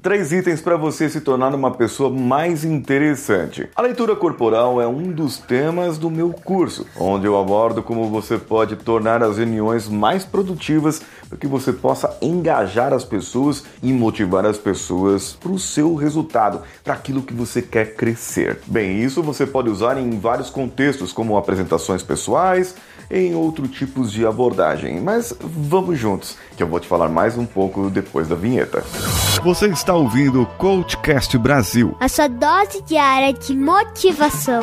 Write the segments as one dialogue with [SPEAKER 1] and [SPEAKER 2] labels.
[SPEAKER 1] Três itens para você se tornar uma pessoa mais interessante. A leitura corporal é um dos temas do meu curso, onde eu abordo como você pode tornar as reuniões mais produtivas para que você possa engajar as pessoas e motivar as pessoas para o seu resultado, para aquilo que você quer crescer. Bem, isso você pode usar em vários contextos, como apresentações pessoais, em outros tipos de abordagem. Mas vamos juntos, que eu vou te falar mais um pouco depois da vinheta.
[SPEAKER 2] Você está ouvindo o Coachcast Brasil
[SPEAKER 3] a sua dose diária de motivação.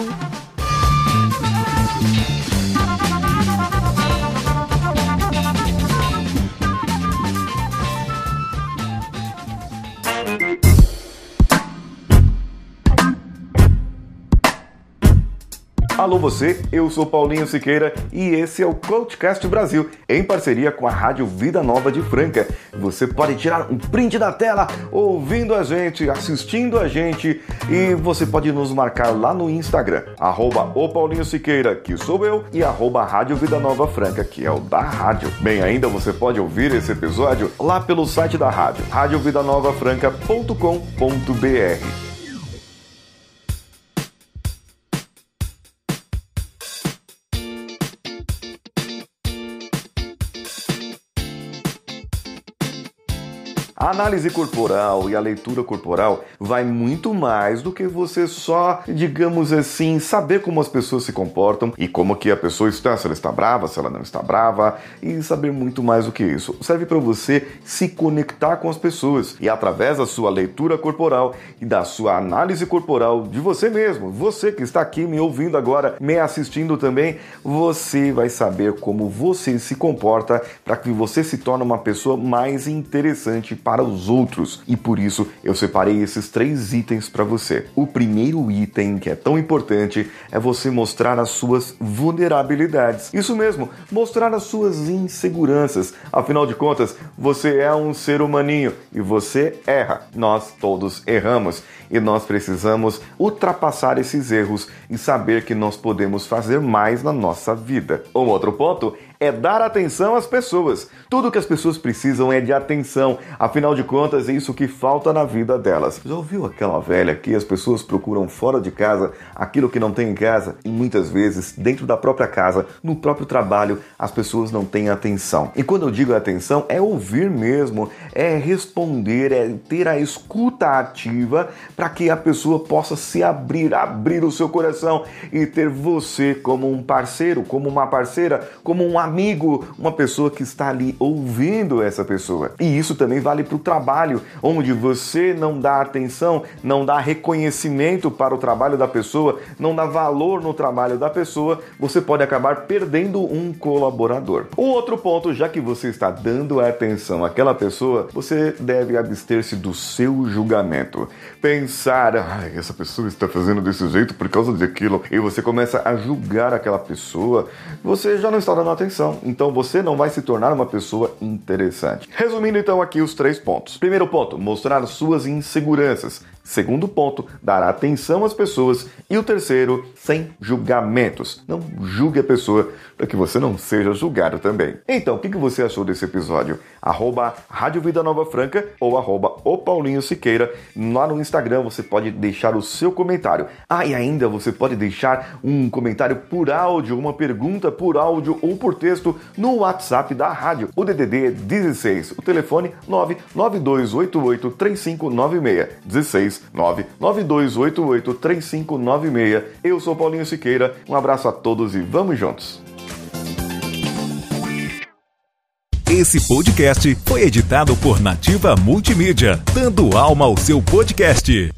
[SPEAKER 1] Alô você, eu sou Paulinho Siqueira e esse é o Coachcast Brasil, em parceria com a Rádio Vida Nova de Franca. Você pode tirar um print da tela ouvindo a gente, assistindo a gente e você pode nos marcar lá no Instagram, arroba o Paulinho Siqueira, que sou eu, e arroba Rádio Vida Nova Franca, que é o da rádio. Bem, ainda você pode ouvir esse episódio lá pelo site da rádio, radiovidanovafranca.com.br. Análise corporal e a leitura corporal vai muito mais do que você só, digamos assim, saber como as pessoas se comportam e como que a pessoa está, se ela está brava, se ela não está brava, e saber muito mais do que isso. Serve para você se conectar com as pessoas e através da sua leitura corporal e da sua análise corporal de você mesmo, você que está aqui me ouvindo agora, me assistindo também, você vai saber como você se comporta para que você se torne uma pessoa mais interessante para os outros. E por isso eu separei esses três itens para você. O primeiro item, que é tão importante, é você mostrar as suas vulnerabilidades. Isso mesmo, mostrar as suas inseguranças. Afinal de contas, você é um ser humaninho e você erra. Nós todos erramos e nós precisamos ultrapassar esses erros e saber que nós podemos fazer mais na nossa vida. Um outro ponto é dar atenção às pessoas. Tudo que as pessoas precisam é de atenção. Afinal de contas, é isso que falta na vida delas. Já ouviu aquela velha que as pessoas procuram fora de casa aquilo que não tem em casa? E muitas vezes, dentro da própria casa, no próprio trabalho, as pessoas não têm atenção. E quando eu digo atenção, é ouvir mesmo, é responder, é ter a escuta ativa para que a pessoa possa se abrir, abrir o seu coração e ter você como um parceiro, como uma parceira, como um amigo, uma pessoa que está ali ouvindo essa pessoa. E isso também vale para o trabalho, onde você não dá atenção, não dá reconhecimento para o trabalho da pessoa, não dá valor no trabalho da pessoa, você pode acabar perdendo um colaborador. Um outro ponto, já que você está dando atenção àquela pessoa, você deve abster-se do seu julgamento. Pensar, ah, essa pessoa está fazendo desse jeito por causa daquilo, e você começa a julgar aquela pessoa, você já não está dando atenção atenção, então você não vai se tornar uma pessoa interessante. Resumindo então aqui os três pontos. Primeiro ponto, mostrar suas inseguranças. Segundo ponto, dar atenção às pessoas. E o terceiro, sem julgamentos. Não julgue a pessoa para que você não seja julgado também. Então, o que você achou desse episódio? Arroba Rádio Vida Nova Franca ou arroba o Paulinho Siqueira. Lá no Instagram você pode deixar o seu comentário. Ah, e ainda você pode deixar um comentário por áudio, uma pergunta por áudio ou por texto no WhatsApp da rádio. O DDD é 16, o telefone 992883596. 16 992883596. Eu sou Paulinho Siqueira, um abraço a todos e vamos juntos!
[SPEAKER 2] Esse podcast foi editado por Nativa Multimídia, dando alma ao seu podcast.